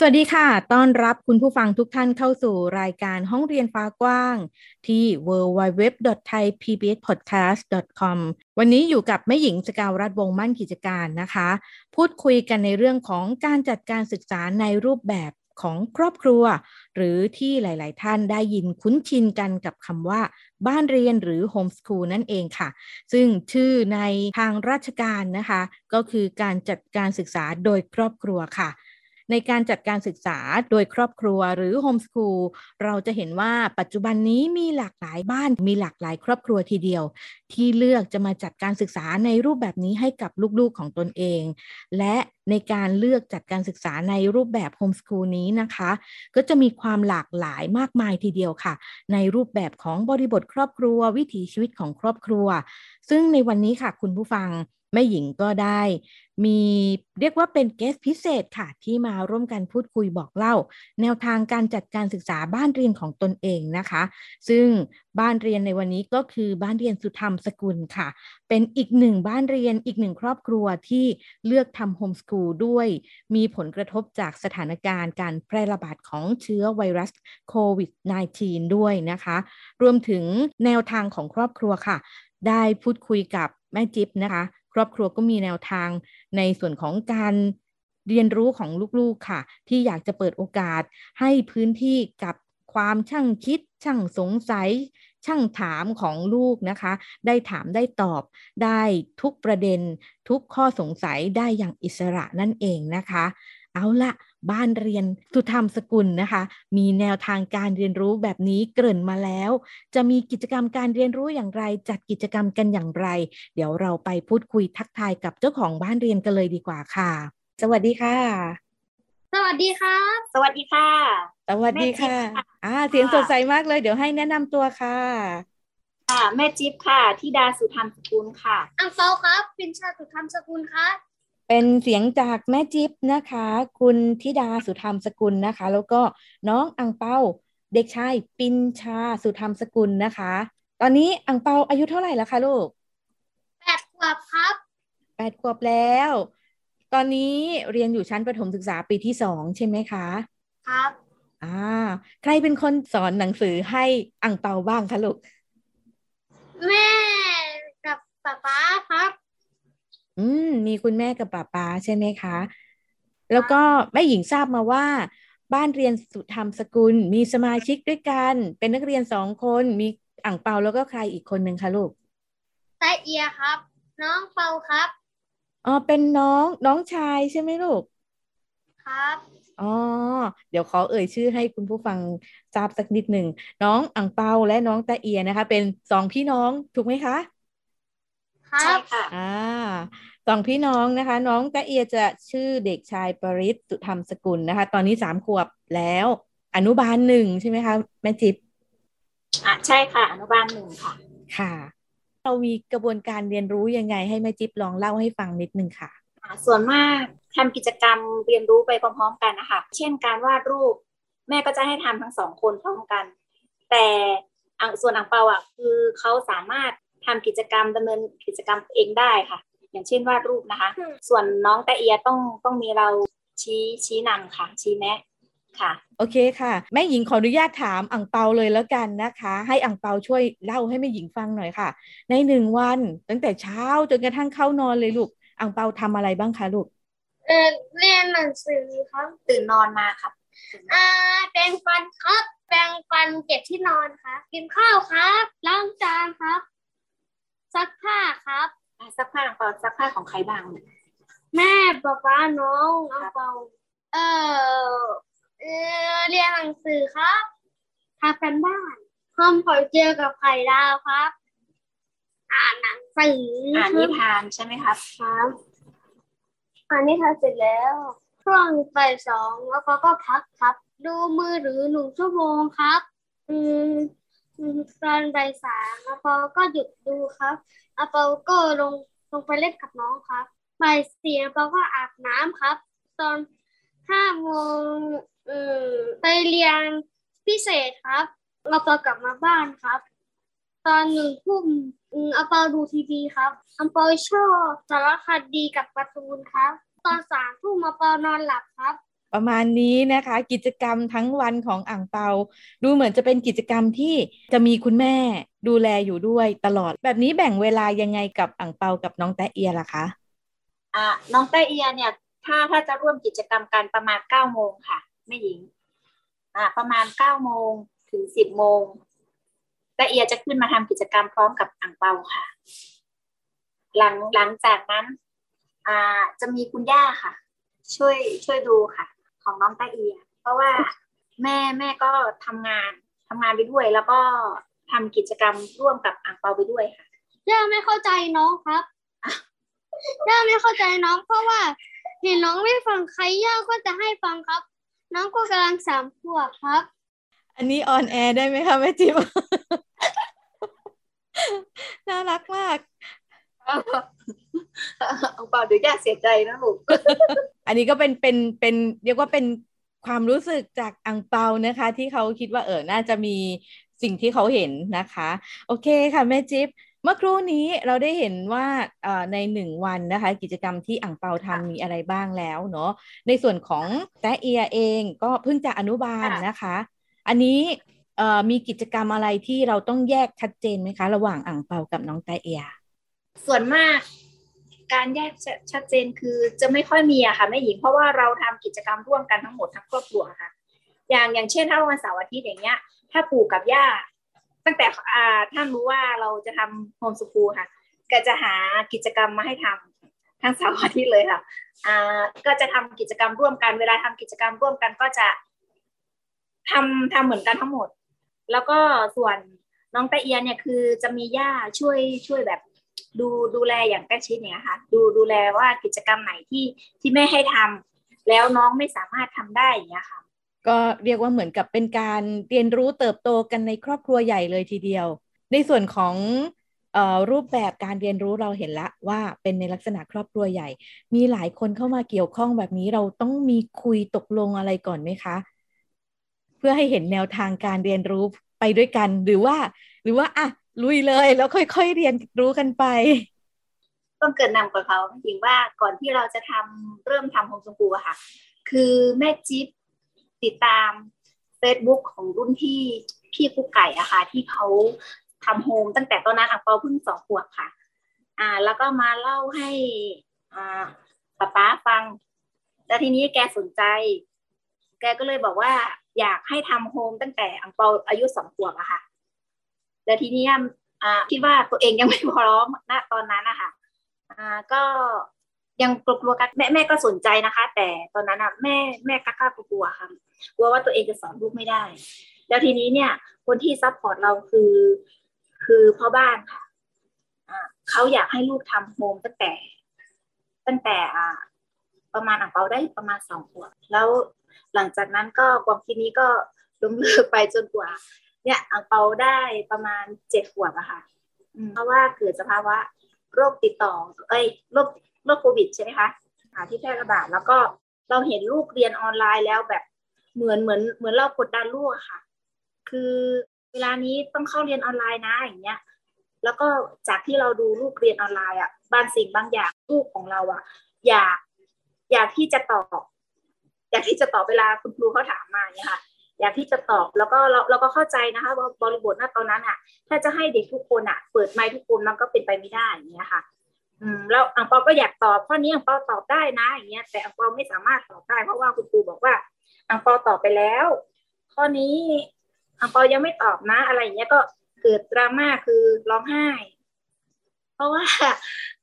สวัสดีค่ะ ต้อนรับคุณผู้ฟังทุกท่านเข้าสู่รายการห้องเรียนฟ้ากว้าง ที่ www.thaipbspodcast.com วันนี้อยู่กับแม่หญิงสกาวรัฐวงมั่นกิจการนะคะ พูดคุยกันในเรื่องของการจัดการศึกษาในรูปแบบของครอบครัว หรือที่หลาย ๆ ท่านได้ยินคุ้นชินกันกับคำว่า บ้านเรียนหรือโฮมส o ูลนั่นเองค่ะ ซึ่งชื่อในทางราชการนะคะ ก็คือการจัดการศึกษาโดยครอบครัวค่ะ ในการจัดการศึกษาโดยครอบครัวหรือโฮมสคูลเราจะเห็นว่าปัจจุบันนี้มีหลากหลายบ้าน มีหลากหลายครอบครัวทีเดียว ที่เลือกจะมาจัดการศึกษาในรูปแบบนี้ให้กับลูกๆของตนเอง และในการเลือกจัดการศึกษาในรูปแบบโฮมสคูลนี้นะคะ ก็จะมีความหลากหลายมากมายทีเดียวค่ะ ในรูปแบบของบริบทครอบครัว วิถีชีวิตของครอบครัว ซึ่งในวันนี้ค่ะคุณผู้ฟังแม่หญิงก็ได้ มีเรียกว่าเป็นเกสพิเศษค่ะ ที่มาร่วมกันพูดคุยบอกเล่า แนวทางการจัดการศึกษาบ้านเรียนของตนเองนะคะ ซึ่งบ้านเรียนในวันนี้ก็คือบ้านเรียนสุธรรมสกุลค่ะ เป็นอีกหนึ่งบ้านเรียนอีกหนึ่งครอบครัวที่เลือกทำโฮมสคูลด้วย มีผลกระทบจากสถานการณ์การแพร่ระบาดของเชื้อไวรัสโควิด -19 ด้วยนะคะ รวมถึงแนวทางของครอบครัวค่ะ ได้พูดคุยกับแม่จิ๊บนะคะ ครอบครัวก็มีแนวทางในส่วนของการเรียนรู้ของลูกๆค่ะ ที่อยากจะเปิดโอกาสให้พื้นที่กับความช่างคิด ช่างสงสัย ช่างถามของลูกนะคะ ได้ถามได้ตอบได้ทุกประเด็น ทุกข้อสงสัยได้อย่างอิสระนั่นเองนะคะ เอาละ บ้านเรียนสุธรรมสกุลนะคะ มีแนวทางการเรียนรู้แบบนี้เกริ่นมาแล้ว จะมีกิจกรรมการเรียนรู้อย่างไร จัดกิจกรรมกันอย่างไร เดี๋ยวเราไปพูดคุยทักทายกับเจ้าของบ้านเรียนกันเลยดีกว่าค่ะ สวัสดีค่ะ สวัสดีครับสวัสดีค่ะ สวัสดีค่ะอ่าเสียงสดใสมากเลย เดี๋ยวให้แนะนำตัวค่ะค่ะแม่จิ๊บค่ะที่ดาสุธรรมสกุลค่ะ อังเปาครับปินชาสุธรรมสกุลครับ เป็นเสียงจากแม่จิ๊บนะคะ คุณธิดาสุธรรมสกุลนะคะ แล้วก็น้องอังเปาเด็กชายปินชาสุธรรมสกุลนะคะ ตอนนี้อังเปาอายุเท่าไหร่แล้วคะลูกแปดขวบครับแปดขวบแล้ว ตอนนี้เรียนอยู่ชั้นประถมศึกษาปีที่สองใช่ไหมคะ ครับอ่าใครเป็นคนสอนหนังสือให้อังเปาบ้างคะลูก แม่กับป๊าป๊าครับ อืม มีคุณแม่กับป้าป้าใช่ไหมคะ แล้วก็แม่หญิงทราบมาว่า บ้านเรียนสุธรรมสกุล มีสมาชิกด้วยกัน เป็นนักเรียนสองคนมีอ่างเปาแล้วก็ใครอีกคนหนึ่งคะลูกตาเอียครับ น้องเปาครับอ๋อเป็นน้องน้องชายใช่ไหมลูก ครับอ๋อเดี๋ยวขอเอ่ยชื่อให้คุณผู้ฟังทราบสักนิดหนึ่ง น้องอ่างเปาและน้องตาเอียนะคะ เป็นสองพี่น้องถูกไหมคะ ใช่ค่ะอ่าสองพี่น้องนะคะ น้องตะเอียจะชื่อเด็กชายปริศสุธรรมสกุลนะคะ ตอนนี้สามขวบแล้ว อนุบาลหนึ่งใช่ไหมคะแม่จิ๊บอะใช่ค่ะ อนุบาลหนึ่งค่ะ ค่ะ เรามีกระบวนการเรียนรู้ยังไงให้แม่จิ๊บลองเล่าให้ฟังนิดนึงค่ะส่วนมากทำกิจกรรมเรียนรู้ไปพร้อมๆกันนะคะเช่นการวาดรูป แม่ก็จะให้ทำทั้งสองคนพร้อมกัน แต่ส่วนอังเปาอะคือเขาสามารถ ทำกิจกรรมดำเนินกิจกรรมเองได้ค่ะ อย่างเช่นวาดรูปนะคะ ส่วนน้องตะเอียต้องต้องมีเราชี้ชี้นำค่ะ ชี้แนะค่ะโอเคค่ะ แม่หญิงขออนุญาตถามอังเปาเลยแล้วกันนะคะ ให้อังเปาช่วยเล่าให้แม่หญิงฟังหน่อยค่ะ ในหนึ่งวัน ตั้งแต่เช้าจนกระทั่งเข้านอนเลยลูกอังเปาทำอะไรบ้างคะลูกเออเรียนหนังสือครับตื่นนอนมาครับอ่าแปรงฟันครับ แปรงฟันเก็บที่นอนครับกินข้าวครับล้างจานครับ ซักผ้าครับซักผ้าเปาซักผ้าของใครบ้างแม่ป้าป้าน้องอังเปาเออเออเรียนหนังสือครับทำกันบ้านทำหอยเจอกับไข่ดาวครับ อ่านหนังสืออ่านนิทานใช่ไหมครับครับอ่านนิทานเสร็จแล้วช่วงไปสองแล้วก็ก็พักครับ ดูมือหรือหนึ่งชั่วโมงครับ อืม ตอนบ่ายสามอาเปาก็หยุดดูครับอาเปาก็ลงลงไปเล่นกับน้องครับบ่ายสี่อังเปาก็อาบน้ำครับ ตอนห้าโมงไปเรียนพิเศษครับเราเปากลับมาบ้านครับ ตอนหนึ่งทุ่มอืมอังเปาดูทีวีครับอังเปาชอบสารคดีกับการ์ตูนครับ ตอนสามทุ่มอังเปานอนหลับครับ ประมาณนี้นะคะ กิจกรรมทั้งวันของอ่างเปา ดูเหมือนจะเป็นกิจกรรมที่จะมีคุณแม่ดูแลอยู่ด้วยตลอด แบบนี้แบ่งเวลายังไงกับอ่างเปากับน้องแตเอียล่ะคะอ่าน้องแตเอียเนี่ย ถ้าถ้าจะร่วมกิจกรรมกันประมาณเก้าโมงค่ะแม่หญิงอ่าประมาณเก้าโมงถึงสิบโมงแตเอียจะขึ้นมาทำกิจกรรมพร้อมกับอ่างเปาค่ะ หลังหลังจากนั้น อ่าจะมีคุณย่าค่ะ ช่วยช่วยดูค่ะ ของน้องแตเอียเพราะว่าแม่แม่ก็ทำงานทำงานไปด้วย แล้วก็ทำกิจกรรมร่วมกับอ่างเปาไปด้วยค่ะย่าไม่เข้าใจน้องครับย่าไม่เข้าใจน้อง เพราะว่าเห็นน้องไม่ฟังใครย่าก็จะให้ฟังครับ น้องก็กำลังสามขวบครับ อันนี้ on air ได้ไหมคะแม่จิ๊บน่ารักมาก อังเปาเดี๋ยวย่าเสียใจนะลูก อันนี้ก็เป็นเป็นเป็นเรียกว่าเป็นความรู้สึกจากอังเปานะคะ ที่เขาคิดว่าเออน่าจะมีสิ่งที่เขาเห็นนะคะ โอเคค่ะแม่จิ๊บเมื่อครู่นี้เราได้เห็นว่าเอ่อในหนึ่งวันนะคะ กิจกรรมที่อังเปาทำมีอะไรบ้างแล้วเนาะในส่วนของแตะเอียเองก็เพิ่งจะอนุบาลนะคะ อันนี้เอ่อมีกิจกรรมอะไรที่เราต้องแยกชัดเจนไหมคะ ระหว่างอังเปากับน้องแตะเอีย ส่วนมากการแยกชัดเจนคือจะไม่ค่อยมีอะค่ะแม่หญิงเพราะว่าเราทำกิจกรรมร่วมกันทั้งหมดทั้งครอบครัวค่ะ อย่างอย่างเช่นถ้าวันเสาร์อาทิตย์อย่างเงี้ย ถ้าปู่กับย่าตั้งแต่อ่าท่านรู้ว่าเราจะทำโฮมสกูลค่ะก็จะหากิจกรรมมาให้ทำทั้งเสาร์อาทิตย์เลยค่ะอ่าก็จะทำกิจกรรมร่วมกันเวลาทำกิจกรรมร่วมกันก็จะทำทำเหมือนกันทั้งหมด แล้วก็ส่วนน้องตะเอียนเนี่ยคือจะมีย่าช่วยช่วยแบบ ดูดูแลอย่างใกล้ชิดเนี่ยค่ะ ดูดูแลว่ากิจกรรมไหนที่ที่แม่ให้ทำแล้วน้องไม่สามารถทำได้อย่างเงี้ยค่ะ ก็เรียกว่าเหมือนกับเป็นการเรียนรู้เติบโตกันในครอบครัวใหญ่เลยทีเดียว ในส่วนของรูปแบบการเรียนรู้เราเห็นละว่าเป็นในลักษณะครอบครัวใหญ่ มีหลายคนเข้ามาเกี่ยวข้องแบบนี้เราต้องมีคุยตกลงอะไรก่อนไหมคะ เพื่อให้เห็นแนวทางการเรียนรู้ไปด้วยกัน หรือว่า หรือว่าอะ ลุยเลยแล้วค่อยๆเรียนรู้กันไป ต้องเกิดนำกับเขาจริงว่าก่อนที่เราจะทำเริ่มทำโฮมสกูลอะค่ะ คือแม่จิ๊บติดตาม Facebook ของรุ่นพี่พี่กุ๊กไก่อะค่ะ ที่เขาทำโฮมตั้งแต่ตอนนั้นอังเปาเพิ่งสองขวบค่ะ อ่า แล้วก็มาเล่าให้อ่าป๊าป๊าฟัง แล้วทีนี้แกสนใจ แกก็เลยบอกว่าอยากให้ทำโฮมตั้งแต่อังเปาอายุสองขวบอะค่ะ แล้วทีนี้คิดว่าตัวเองยังไม่พร้อมณตอนนั้นนะคะก็ยังกลัวๆกันแม่แม่ก็สนใจนะคะ แต่ตอนนั้นอะแม่แม่กล้ากลัวๆค่ะกลัวว่าตัวเองจะสอนลูกไม่ได้ แล้วทีนี้เนี่ย คนที่ support เราคือ คือพ่อบ้านค่ะเขาอยากให้ลูกทำ home ตั้งแต่ ตั้งแต่อ่าประมาณอังเปาได้ประมาณสองขวบแล้วหลังจากนั้นก็ความคิดนี้ก็ล้มเลิกไปจนกว่า เนี่ยอังเปาได้ประมาณเจ็ดขวบอะค่ะอืมเพราะว่าเกิดสภาวะโรคติดต่อ เอ้ยโรคโรคโควิดใช่ไหมคะอ่าที่แพร่ระบาดแล้วก็เราเห็นลูกเรียนออนไลน์แล้วแบบเหมือนเหมือนเหมือนเรากดดันลูกอะค่ะ คือเวลานี้ต้องเข้าเรียนออนไลน์นะอย่างเงี้ย แล้วก็จากที่เราดูลูกเรียนออนไลน์อะบางสิ่งบางอย่างลูกของเราอะ อยากอยากที่จะตอบ อยากที่จะตอบเวลาคุณครูเขาถามมาเนี่ยค่ะ อยากที่จะตอบแล้วก็เราเราก็เข้าใจนะคะว่าบริบทณตอนนั้นอะ ถ้าจะให้เด็กทุกคนอะ เปิดไมค์ทุกคนมันก็เป็นไปไม่ได้อย่างเงี้ยค่ะ อืมแล้วอังเปาก็อยากตอบข้อนี้อังเปาตอบได้นะอย่างเงี้ยแต่อังเปาไม่สามารถตอบได้เพราะว่าคุณครูบอกว่าอังเปาตอบไปแล้ว ข้อนี้อังเปายังไม่ตอบนะอะไรอย่างเงี้ยก็เกิดดราม่าคือร้องไห้ เพราะว่า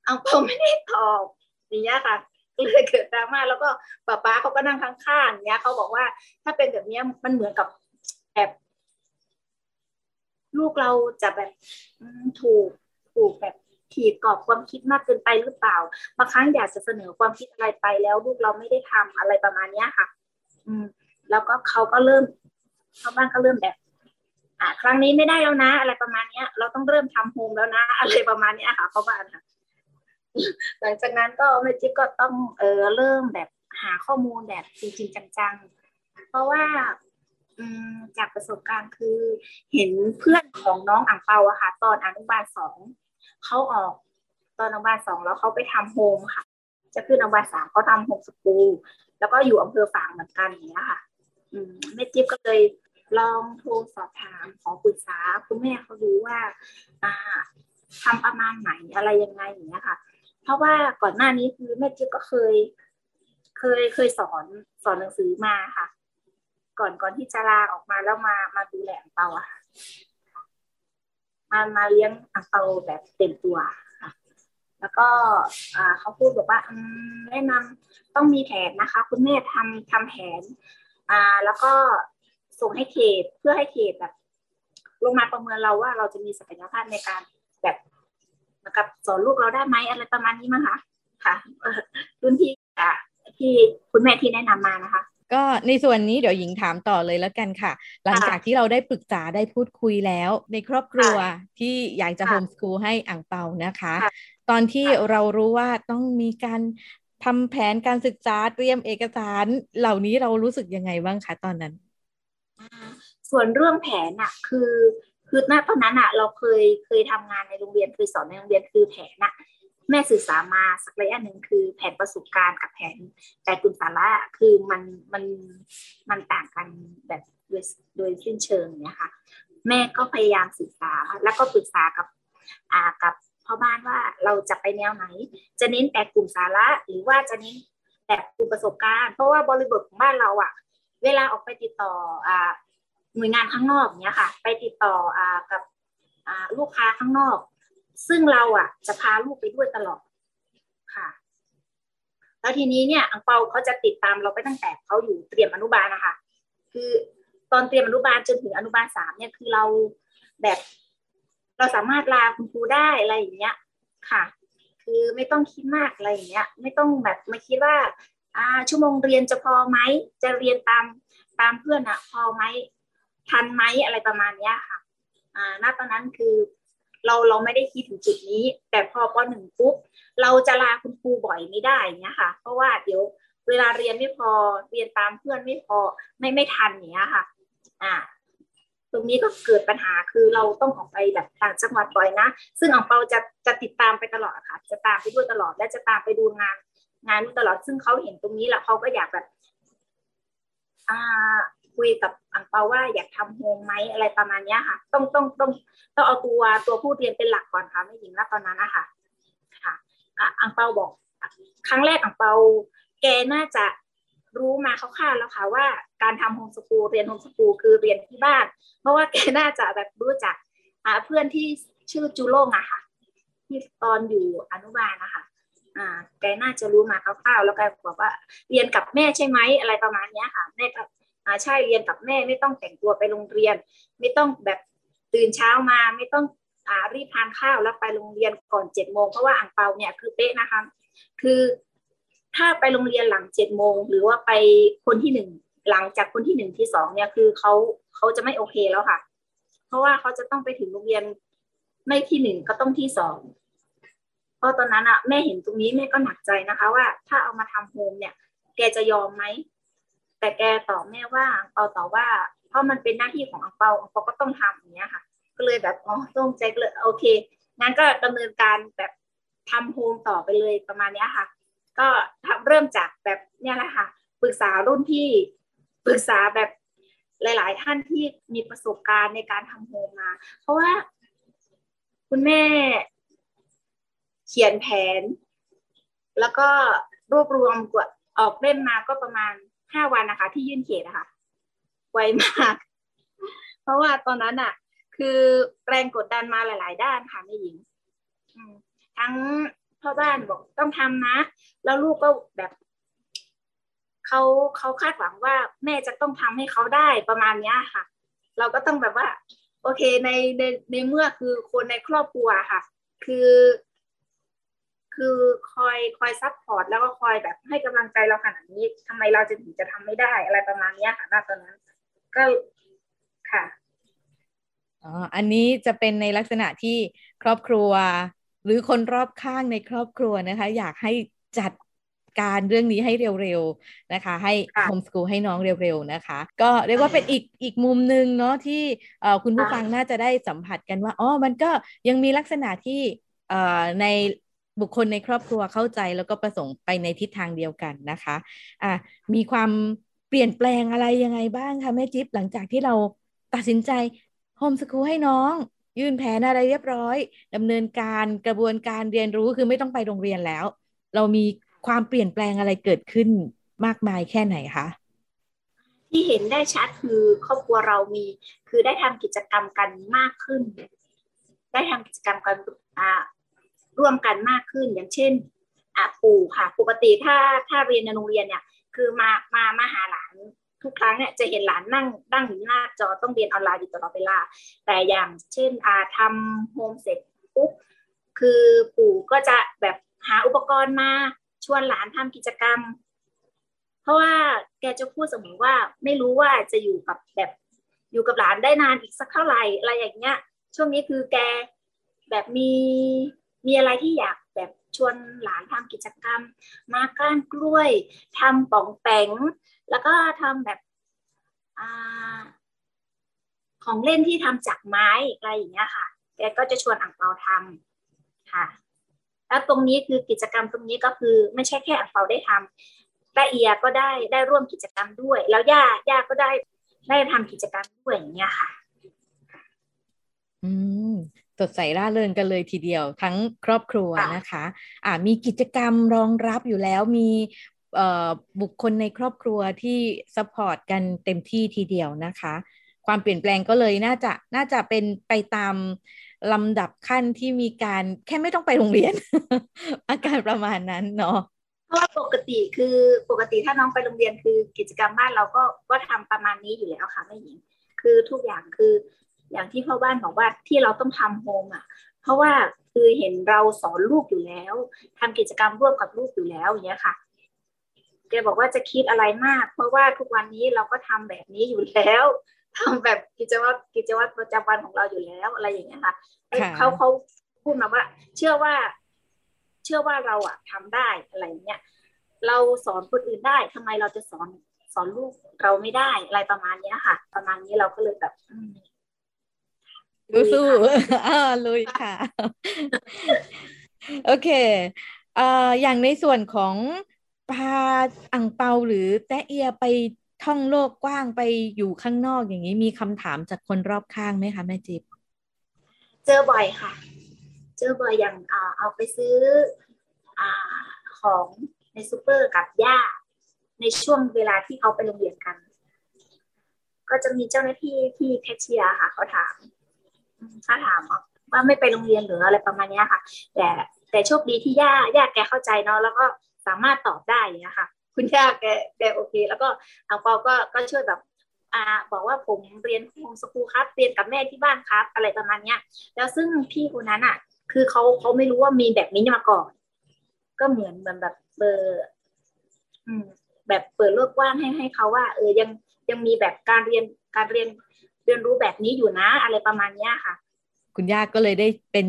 อังเปาไม่ได้ตอบอย่างเงี้ยค่ะ เลยเกิดดราม่าแล้วก็ป้าป้าเขาก็นั่งข้างๆอย่างเงี้ยเขาบอกว่าถ้าเป็นแบบเนี้ยมันเหมือนกับแบบลูกเราจะแบบถูกถูกแบบขีดกรอบความคิดมากเกินไปหรือเปล่าบางครั้งอยากจะเสนอความคิดอะไรไปแล้วลูกเราไม่ได้ทำอะไรประมาณเนี้ยค่ะ อืม แล้วก็เขาก็เริ่มชาวบ้านก็เริ่มแบบ อ่าครั้งนี้ไม่ได้แล้วนะ อะไรประมาณเนี้ย เราต้องเริ่มทำโฮมแล้วนะ อะไรประมาณเนี้ยค่ะเขาบ้านค่ะ หลังจากนั้นก็แม่จิ๊บก็ต้องเออเริ่มแบบหาข้อมูลแบบจริงๆจังๆ เพราะว่าจากประสบการณ์คือเห็นเพื่อนของน้องอ่างเปาอะค่ะ ตอนอนุบาลสองเขาออกตอนอนุบาลสองแล้วเขาไปทำโฮมค่ะ จะขึ้นอนุบาลสามเขาทำโฮมสกูลแล้วก็อยู่อำเภอฝางเหมือนกันอย่างเงี้ยค่ะ อืมแม่จิ๊บก็เลยลองโทรสอบถามขอปรึกษาคุณแม่เขาดูว่า อ่าทำประมาณไหนอะไรยังไงอย่างเงี้ยค่ะ เพราะว่าก่อนหน้านี้คือแม่จิ๊บก็เคย เคยเคยสอนสอนหนังสือมาค่ะ ก่อนก่อนที่จะลาออกมาแล้วมามาดูแลอังเปาอะค่ะมามาเลี้ยงอังเปาแบบเต็มตัวค่ะ แล้วก็อ่าเขาพูดบอกว่าแนะนำต้องมีแผนนะคะ คุณแม่ทำทำแผน อ่าแล้วก็ส่งให้เขตเพื่อให้เขตแบบลงมาประเมินเราว่าเราจะมีศักยภาพในการแบบ กับสอนลูกเราได้ไหมอะไรประมาณนี้มั้งคะค่ะรุ่นพี่อะที่คุณแม่ที่แนะนำมานะคะ ก็ในส่วนนี้เดี๋ยวหญิงถามต่อเลยแล้วกันค่ะ หลังจากที่เราได้ปรึกษาได้พูดคุยแล้ว ในครอบครัวที่อยากจะโฮมสกูลให้อ่างเปานะคะ ตอนที่เรารู้ว่าต้องมีการทำแผนการศึกษาเตรียมเอกสารเหล่านี้เรารู้สึกยังไงบ้างคะตอนนั้น ส่วนเรื่องแผนอะคือ คือณตอนนั้นอะเราเคยเคยทำงานในโรงเรียนเคยสอนในโรงเรียนคือแผนอะแม่ศึกษามาสักระยะหนึ่งคือแผนประสบการณ์กับแผนแต่กุลสาระคือมันมันมันต่างกันแบบโดยโดยสิ้นเชิงเนี่ยค่ะ แม่ก็พยายามศึกษาแล้วก็ปรึกษากับอ่ากับพ่อบ้านว่าเราจะไปแนวไหน จะเน้นแต่กลุ่มสาระหรือว่าจะเน้นแต่กลุ่มประสบการณ์ เพราะว่าบริบทของบ้านเราอะเวลาออกไปติดต่ออ่า หน่วยงานข้างนอกเนี้ยค่ะ ไปติดต่ออ่ากับอ่าลูกค้าข้างนอก ซึ่งเราอะจะพาลูกไปด้วยตลอดค่ะ แล้วทีนี้เนี่ยอังเปาเขาจะติดตามเราไปตั้งแต่เขาอยู่เตรียมอนุบาลนะคะ คือตอนเตรียมอนุบาลจนถึงอนุบาลสามเนี่ยคือเราแบบเราสามารถลาคุณครูได้อะไรอย่างเงี้ยค่ะ คือไม่ต้องคิดมากอะไรอย่างเงี้ย ไม่ต้องแบบมาคิดว่า อ่าชั่วโมงเรียนจะพอไหมจะเรียนตามตามเพื่อนอะพอไหม ทันไหมอะไรประมาณนี้ค่ะ อ่าณตอนนั้นคือเราเราไม่ได้คิดถึงจุดนี้ แต่พอปหนึ่งปุ๊บเราจะลาคุณครูบ่อยไม่ได้เนี้ยค่ะ เพราะว่าเดี๋ยวเวลาเรียนไม่พอเรียนตามเพื่อนไม่พอไม่ไม่ทันเนี้ยค่ะ อ่า ตรงนี้ก็เกิดปัญหาคือเราต้องออกไปแบบต่างจังหวัดบ่อยนะ ซึ่งอองเปาจะจะติดตามไปตลอดค่ะ จะตามไปด้วยตลอดและจะตามไปดูงาน งานตลอดซึ่งเขาเห็นตรงนี้แล้วเขาก็อยากแบบ อ่า คุยกับอังเปาว่าอยากทำโฮมไหมอะไรประมาณนี้ค่ะ ต้องต้องต้องต้องเอาตัวตัวผู้เรียนเป็นหลักก่อนค่ะไม่หญิงนะตอนนั้นนะคะค่ะอังเปาบอก ครั้งแรกอังเปาแกน่าจะรู้มาคร่าวๆแล้วค่ะว่าการทำโฮมสกูลเรียนโฮมสกูลคือเรียนที่บ้าน เพราะว่าแกน่าจะแบบรู้จักเพื่อนที่ชื่อจูโล่งอะค่ะ ที่ตอนอยู่อนุบาลนะคะอ่าแกน่าจะรู้มาคร่าวๆแล้วแกบอกว่าเรียนกับแม่ใช่ไหมอะไรประมาณนี้ค่ะแม่ก็ อ่าใช่เรียนกับแม่ไม่ต้องแต่งตัวไปโรงเรียน ไม่ต้องแบบตื่นเช้ามาไม่ต้องอ่ารีบทานข้าวแล้วไปโรงเรียนก่อนเจ็ดโมงเพราะว่าอ่างเปาเนี่ยคือเป๊ะนะคะ คือถ้าไปโรงเรียนหลังเจ็ดโมงหรือว่าไปคนที่หนึ่งหลังจากคนที่หนึ่งที่สองเนี่ยคือเขาเขาจะไม่โอเคแล้วค่ะ เพราะว่าเขาจะต้องไปถึงโรงเรียนไม่ที่หนึ่งก็ต้องที่สองเพราะตอนนั้นอะแม่เห็นตรงนี้แม่ก็หนักใจนะคะ ว่าถ้าเอามาทำโฮมเนี่ย แกจะยอมไหม แต่แกตอบแม่ว่าเปาตอบว่า เพราะมันเป็นหน้าที่ของอังเปาอังเปาก็ต้องทำอย่างเงี้ยค่ะ ก็เลยแบบอ๋อต้องใจเลยโอเคงั้นก็ดำเนินการแบบทำโฮมต่อไปเลยประมาณนี้ค่ะ ก็เริ่มจากแบบเนี่ยแหละค่ะปรึกษารุ่นพี่ปรึกษาแบบหลาย ๆ ท่านที่มีประสบการณ์ในการทำโฮมมา เพราะว่าคุณแม่เขียนแผน แล้วก็รวบรวมกว่าออกเล่มมาก็ประมาณ ห้าวันนะคะ ที่ยื่นเขตนะคะไวมาก เพราะว่าตอนนั้นอะคือแรงกดดันมาหลาย ๆ ด้านค่ะแม่หญิงทั้งพ่อบ้านบอกต้องทำนะ แล้วลูกก็แบบเขาเขาคาดหวังว่าแม่จะต้องทำให้เขาได้ประมาณนี้ค่ะ เราก็ต้องแบบว่า โอเคในในในเมื่อคือคนในครอบครัวค่ะ คือ คือคอยคอย support แล้วก็คอยแบบให้กำลังใจเราขนาดนี้ทำไมเราจะถึงจะทำไม่ได้อะไรประมาณนี้ค่ะณตอนนั้น ก็ค่ะอ๋ออันนี้จะเป็นในลักษณะที่ครอบครัว หรือคนรอบข้างในครอบครัวนะคะ อยากให้จัดการเรื่องนี้ให้เร็วๆนะคะ ให้โฮมสกูลให้น้องเร็วๆนะคะ ก็เรียกว่าเป็นอีกอีกมุมหนึ่งเนาะที่คุณผู้ฟังน่าจะได้สัมผัสกันว่าอ๋อมันก็ยังมีลักษณะที่ใน บุคคลในครอบครัวเข้าใจแล้วก็ประสงค์ไปในทิศทางเดียวกันนะคะอะมีความเปลี่ยนแปลงอะไรยังไงบ้างคะแม่จิ๊บหลังจากที่เราตัดสินใจโฮมสกูลให้น้อง ยื่นแผนอะไรเรียบร้อยดำเนินการกระบวนการเรียนรู้คือไม่ต้องไปโรงเรียนแล้ว เรามีความเปลี่ยนแปลงอะไรเกิดขึ้นมากมายแค่ไหนคะที่เห็นได้ชัดคือครอบครัวเรามี คือได้ทำกิจกรรมกันมากขึ้น ได้ทำกิจกรรมกันอ่า ร่วมกันมากขึ้นอย่างเช่นปู่ค่ะ ปกติถ้าถ้าเรียนในโรงเรียนเนี่ยคือมามามาหาหลานทุกครั้งเนี่ยจะเห็นหลานนั่งนั่งอยู่หน้าจอต้องเรียนออนไลน์อยู่ตลอดเวลา แต่อย่างเช่นอาทำโฮมเสร็จปุ๊บคือปู่ก็จะแบบหาอุปกรณ์มาชวนหลานทำกิจกรรม เพราะว่าแกจะพูดเสมอว่าไม่รู้ว่าจะอยู่กับแบบอยู่กับหลานได้นานอีกสักเท่าไหร่อะไรอย่างเงี้ย ช่วงนี้คือแกแบบมี มีอะไรที่อยากแบบชวนหลานทำกิจกรรม มาก้านกล้วยทำป่องแปงแล้วก็ทำแบบอของเล่นที่ทำจากไม้อะไรอย่างเงี้ยค่ะแกก็จะชวนอ่างเปาทำค่ะ แล้วตรงนี้คือกิจกรรมตรงนี้ก็คือไม่ใช่แค่อังเปาได้ทำแต่เอียก็ได้ได้ร่วมกิจกรรมด้วย แล้วย่าย่าก็ได้ได้ทำกิจกรรมด้วยอย่างเงี้ยค่ะ อืม สดใสร่าเริงกันเลยทีเดียวทั้งครอบครัวนะคะอ่ามีกิจกรรมรองรับอยู่แล้วมีบุคคลในครอบครัวที่สปอร์ตกันเต็มที่ทีเดียวนะคะ ความเปลี่ยนแปลงก็เลยน่าจะน่าจะเป็นไปตามลำดับขั้นที่มีการแค่ไม่ต้องไปโรงเรียน อาการประมาณนั้นเนาะเพราะว่าปกติคือปกติถ้าน้องไปโรงเรียนคือกิจกรรมบ้านเราก็ก็ทำประมาณนี้อยู่แล้วค่ะแม่หญิง คือทุกอย่างคือ อย่างที่พ่อบ้านบอกว่าที่เราต้องทำโฮมอะ เพราะว่าคือเห็นเราสอนลูกอยู่แล้วทำกิจกรรมร่วมกับลูกอยู่แล้วอย่างเงี้ยค่ะแกบอกว่าจะคิดอะไรมาก เพราะว่าทุกวันนี้เราก็ทำแบบนี้อยู่แล้วทำแบบกิจวัตรกิจวัตรประจำวันของเราอยู่แล้วอะไรอย่างเงี้ยค่ะเขาเขาพูดมาว่า เชื่อว่า เชื่อว่าเราอะทำได้อะไรเงี้ยเราสอนคนอื่นได้ทำไมเราจะสอนสอนลูกเราไม่ได้อะไรประมาณเนี้ยค่ะ ประมาณนี้เราก็เลยแบบ สู้ๆอ่าลุยค่ะ โอเคเอ่ออย่างในส่วนของพาอังเปาหรือแตะเอียไปท่องโลกกว้างไปอยู่ข้างนอกอย่างนี้มีคำถามจากคนรอบข้างไหมคะแม่จิ๊บเจอบ่อยค่ะ เจอบ่อยอย่างเอาไปซื้ออของในซูเปอร์กับย่าในช่วงเวลาที่เขาไปโรงเรียนกัน ก็จะมีเจ้าหน้าที่ที่แคชเชียร์ค่ะ เขาถาม เขาถามว่าไม่ไปโรงเรียนหรืออะไรประมาณนี้ค่ะ แต่แต่โชคดีที่ย่าย่าแกเข้าใจเนาะแล้วก็สามารถตอบได้นะคะคุณย่าแกแกโอเค แล้วก็อังเปาก็ก็ช่วยแบบอ่าบอกว่าผมเรียน homeschool ครับเรียนกับแม่ที่บ้านครับ อะไรประมาณเนี้ย แล้วซึ่งพี่คนนั้นอะ คือเขาเขาไม่รู้ว่ามีแบบนี้มาก่อน ก็เหมือนเหมือนแบบเบอร์แบบเปิดโลกกว้างให้ให้เขาว่า เออยังยังมีแบบการเรียนการเรียน เรียนรู้แบบนี้อยู่นะ อะไรประมาณเนี้ยค่ะ คุณย่าก็เลยได้เป็น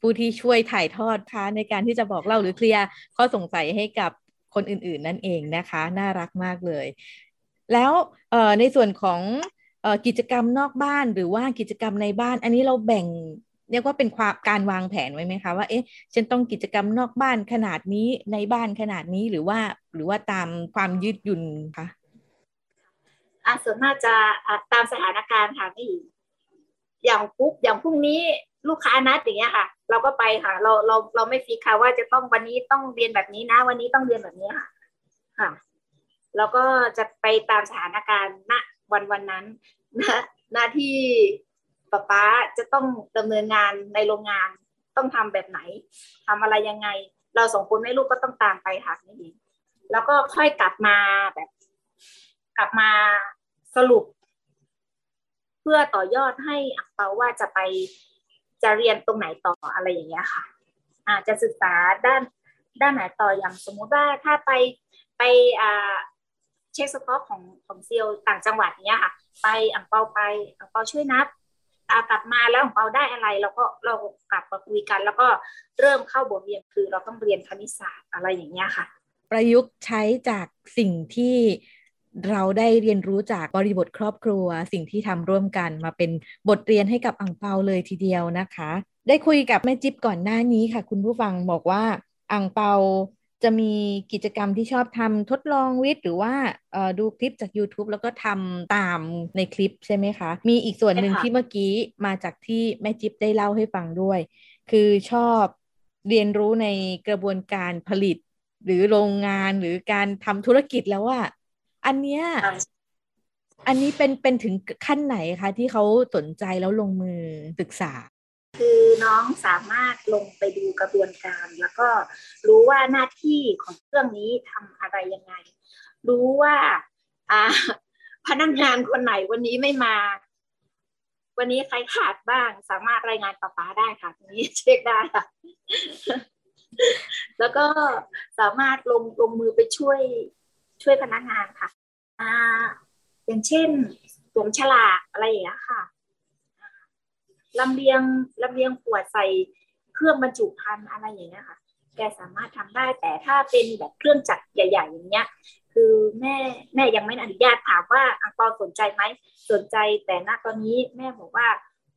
ผู้ที่ช่วยถ่ายทอดค่ะในการที่จะบอกเล่าหรือเคลียร์ข้อสงสัยให้กับคนอื่น ๆ นั่นเองนะคะ น่ารักมากเลย แล้วในส่วนของกิจกรรมนอกบ้านหรือว่ากิจกรรมในบ้าน อันนี้เราแบ่งเรียกว่าเป็นความการวางแผนไว้ไหมคะว่าเอ๊ะฉันต้องกิจกรรมนอกบ้านขนาดนี้ในบ้านขนาดนี้หรือว่าหรือว่าตามความยืดหยุ่นคะ อ่าส่วนมากจะตามสถานการณ์ค่ะพี่อย่างปุ๊บอย่างพรุ่งนี้ลูกค้านัดอย่างเงี้ยค่ะ เราก็ไปค่ะ เราเราเราไม่ฟิกค่ะว่าจะต้องวันนี้ต้องเรียนแบบนี้นะ วันนี้ต้องเรียนแบบนี้ค่ะ ค่ะแล้วก็จะไปตามสถานการณ์ณวันวันนั้นนะหน้าที่ป๊าป๊าจะต้องดำเนินงานในโรงงานต้องทำแบบไหนทำอะไรยังไง เราสองคนแม่ลูกก็ต้องตามไปค่ะนี่แล้วก็ค่อยกลับมาแบบ กลับมา สรุป เพื่อต่อยอดให้อักเปาว่าจะไปจะเรียนตรงไหนต่ออะไรอย่างเงี้ยค่ะ อาจจะศึกษาด้านด้านไหนต่ออย่างสมมุติว่าถ้าไปไปอ่าเช็คสต็อกของของเซียวต่างจังหวัดเนี้ยค่ะ ไปอ่างเปาไปอ่างเปาช่วยนับากลับมาแล้วของเราได้อะไรเราก็เรากลับมาคุยกัน แล้วก็เริ่มเข้าบทเรียนคือเราต้องเรียนคณิตศาสตร์อะไรอย่างเงี้ยค่ะ ประยุกต์ใช้จากสิ่งที่ เราได้เรียนรู้จากบริบทครอบครัว สิ่งที่ทำร่วมกันมาเป็นบทเรียนให้กับอังเปาเลยทีเดียวนะคะ ได้คุยกับแม่จิ๊บก่อนหน้านี้ค่ะ คุณผู้ฟังบอกว่าอังเปาจะมีกิจกรรมที่ชอบทำทดลองวิทย์หรือว่าดูคลิปจาก YouTube แล้วก็ทำตามในคลิปใช่ไหมคะ มีอีกส่วนหนึ่งที่เมื่อกี้มาจากที่แม่จิ๊บได้เล่าให้ฟังด้วย คือชอบเรียนรู้ในกระบวนการผลิต หรือโรงงานหรือการทำธุรกิจแล้วว่า อันเนี้ยอันนี้เป็นเป็นถึงขั้นไหนคะที่เขาสนใจแล้วลงมือศึกษา คือน้องสามารถลงไปดูกระบวนการ แล้วก็รู้ว่าหน้าที่ของเครื่องนี้ทำอะไรยังไง รู้ว่าอ่าพนักงานคนไหนวันนี้ไม่มา วันนี้ใครขาดบ้าง สามารถรายงานป้าป้าได้ค่ะตรงนี้เช็คได้ค่ะ แล้วก็สามารถลงลงมือไปช่วย ช่วยพนักงานค่ะอ่าอย่างเช่นสวมฉลากอะไรอย่างเงี้ยค่ะลำเลียงลำเลียงขวดใส่เครื่องบรรจุภัณฑ์อะไรอย่างเงี้ยค่ะ แกสามารถทำได้แต่ถ้าเป็นแบบเครื่องจักรใหญ่ ๆ อย่างเงี้ย คือแม่แม่ยังไม่อนุญาตถามว่าอังปาสนใจไหมสนใจแต่ณตอนนี้แม่บอกว่า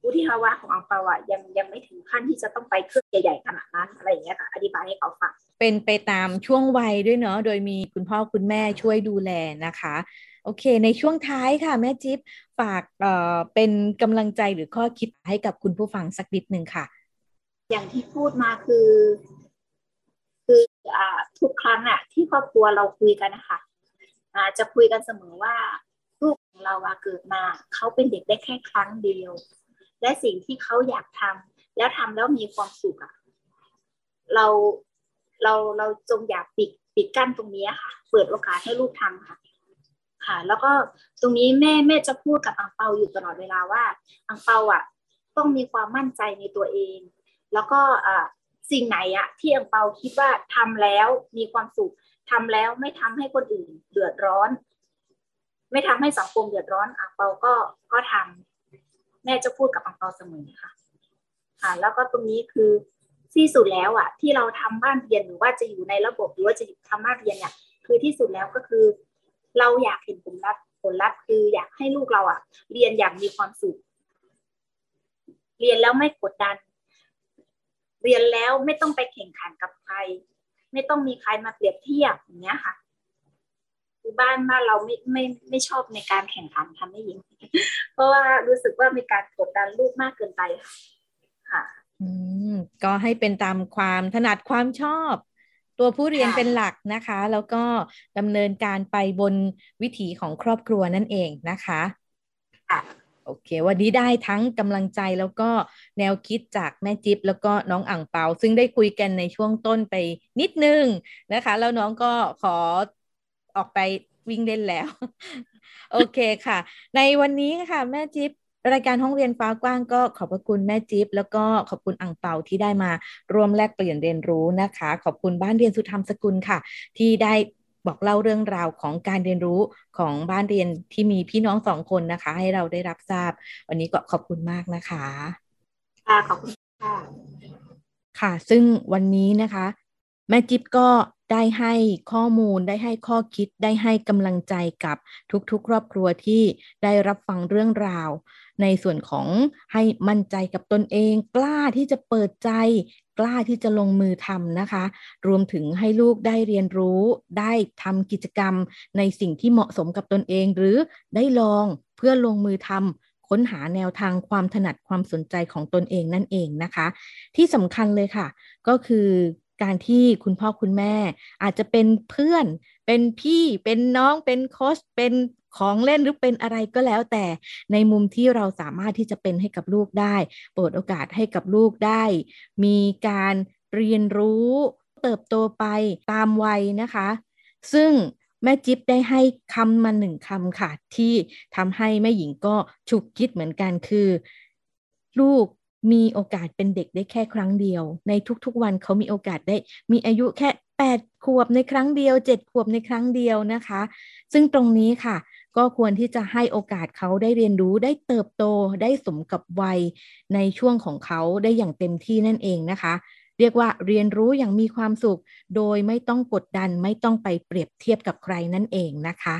วุฒิภาวะของอังเปาอะยังยังไม่ถึงขั้นที่จะต้องไปเครื่องใหญ่ๆขนาดนั้นอะไรอย่างเงี้ยค่ะอธิบายให้เขาฟังเป็นไปตามช่วงวัยด้วยเนาะโดยมีคุณพ่อคุณแม่ช่วยดูแลนะคะ โอเค ในช่วงท้ายค่ะ แม่จิ๊บฝากเอ่อเป็นกำลังใจหรือข้อคิดให้กับคุณผู้ฟังสักนิดหนึ่งค่ะ อย่างที่พูดมาคือ คืออ่าทุกครั้งอะที่ครอบครัวเราคุยกันนะคะอ่าจะคุยกันเสมอว่าลูกของเราเกิดมาเขาเป็นเด็กได้แค่ครั้งเดียว และสิ่งที่เขาอยากทำแล้วทำแล้วมีความสุขอะเราเราเราจงอย่าปิดปิดกั้นตรงนี้ค่ะ เปิดโอกาสให้ลูกทำค่ะ ค่ะ แล้วก็ตรงนี้แม่แม่จะพูดกับอังเปาอยู่ตลอดเวลาว่าอังเปาอะ ต้องมีความมั่นใจในตัวเอง แล้วก็อ่าสิ่งไหนอะที่อังเปาคิดว่าทำแล้วมีความสุขทำแล้วไม่ทำให้คนอื่นเดือดร้อน ไม่ทำให้สังคมเดือดร้อนอังเปาก็ก็ทำ แม่จะพูดกับอังเปาเสมอค่ะ ค่ะ แล้วก็ตรงนี้คือที่สุดแล้วอะ ที่เราทำบ้านเรียนหรือว่าจะอยู่ในระบบหรือว่าจะทำบ้านเรียนเนี่ยคือที่สุดแล้วก็คือ เราอยากเห็นผลลัพธ์ผลลัพธ์คืออยากให้ลูกเราอะ เรียนอย่างมีความสุข เรียนแล้วไม่กดดัน เรียนแล้วไม่ต้องไปแข่งขันกับใคร ไม่ต้องมีใครมาเปรียบเทียบอย่างเงี้ยค่ะ คือบ้านบ้านเราไม่ไม่ไม่ชอบในการแข่งขันทำให้ยิงเพราะว่ารู้สึกว่ามีการกดดันลูกมากเกินไปค่ะ อืมก็ให้เป็นตามความถนัดความชอบ ตัวผู้เรียนเป็นหลักนะคะ แล้วก็ดำเนินการไปบนวิถีของครอบครัวนั่นเองนะคะโอเค วันนี้ได้ทั้งกำลังใจแล้วก็แนวคิดจากแม่จิ๊บแล้วก็น้องอ่างเปา ซึ่งได้คุยกันในช่วงต้นไปนิดนึงนะคะ แล้วน้องก็ขอ ออกไปวิ่งเล่นแล้ว โอเคค่ะ ในวันนี้ค่ะ แม่จิ๊บรายการห้องเรียนฟ้ากว้างก็ขอบพระคุณแม่จิ๊บแล้วก็ขอบคุณอังเปาที่ได้มาร่วมแลกเปลี่ยนเรียนรู้นะคะ ขอบคุณบ้านเรียนสุธรรมสกุลค่ะ ที่ได้บอกเล่าเรื่องราวของการเรียนรู้ของบ้านเรียนที่มีพี่น้องสองคนนะคะ ให้เราได้รับทราบ วันนี้ก็ขอบคุณมากนะคะค่ะขอบคุณค่ะค่ะ ซึ่งวันนี้นะคะ แม่จิ๊บก็ ได้ให้ข้อมูล ได้ให้ข้อคิด ได้ให้กำลังใจกับทุกๆ ครอบครัวที่ได้รับฟังเรื่องราว ในส่วนของให้มั่นใจกับตนเอง กล้าที่จะเปิดใจ กล้าที่จะลงมือทำนะคะ รวมถึงให้ลูกได้เรียนรู้ ได้ทำกิจกรรม ในสิ่งที่เหมาะสมกับตนเอง หรือได้ลองเพื่อลงมือทำค้นหาแนวทางความถนัดความสนใจของตนเองนั่นเองนะคะ ที่สำคัญเลยค่ะ ก็คือ การที่คุณพ่อคุณแม่ อาจจะเป็นเพื่อน เป็นพี่เป็นน้องเป็นโค้ชเป็นของเล่นหรือเป็นอะไรก็แล้วแต่ในมุมที่เราสามารถที่จะเป็นให้กับลูกได้ เปิดโอกาสให้กับลูกได้ มีการเรียนรู้เติบโตไปตามวัยนะคะ ซึ่งแม่จิ๊บได้ให้คำมาหนึ่งคำค่ะ ที่ทำให้แม่หญิงก็ฉุกคิดเหมือนกันคือ ลูก มีโอกาสเป็นเด็กได้แค่ครั้งเดียว ในทุกๆวันเขามีโอกาสได้ มีอายุแค่ 8 ขวบในครั้งเดียว 7 ขวบในครั้งเดียวนะคะ ซึ่งตรงนี้ค่ะ ก็ควรที่จะให้โอกาสเขาได้เรียนรู้ได้เติบโตได้สมกับวัยในช่วงของเขาได้อย่างเต็มที่นั่นเองนะคะ เรียกว่าเรียนรู้อย่างมีความสุข โดยไม่ต้องกดดันไม่ต้องไปเปรียบเทียบกับใครนั่นเองนะคะ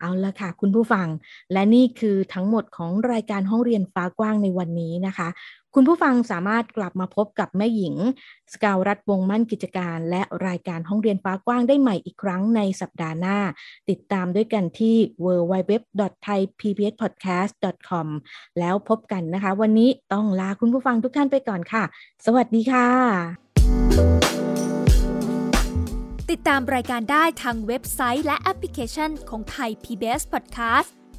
เอาละค่ะ คุณผู้ฟัง และนี่คือทั้งหมดของรายการห้องเรียนฟ้ากว้างในวันนี้นะคะ คุณผู้ฟังสามารถกลับมาพบกับแม่หญิง สกาวรัฐวงมั่นกิจการ และรายการห้องเรียนฟ้ากว้างได้ใหม่อีกครั้งในสัปดาห์หน้า ติดตามด้วยกันที่ www.thaipbspodcast.com แล้วพบกันนะคะ วันนี้ต้องลาคุณผู้ฟังทุกท่านไปก่อนค่ะ สวัสดีค่ะ ติดตามรายการได้ทางเว็บไซต์และแอปพลิเคชันของไทย PBS Podcast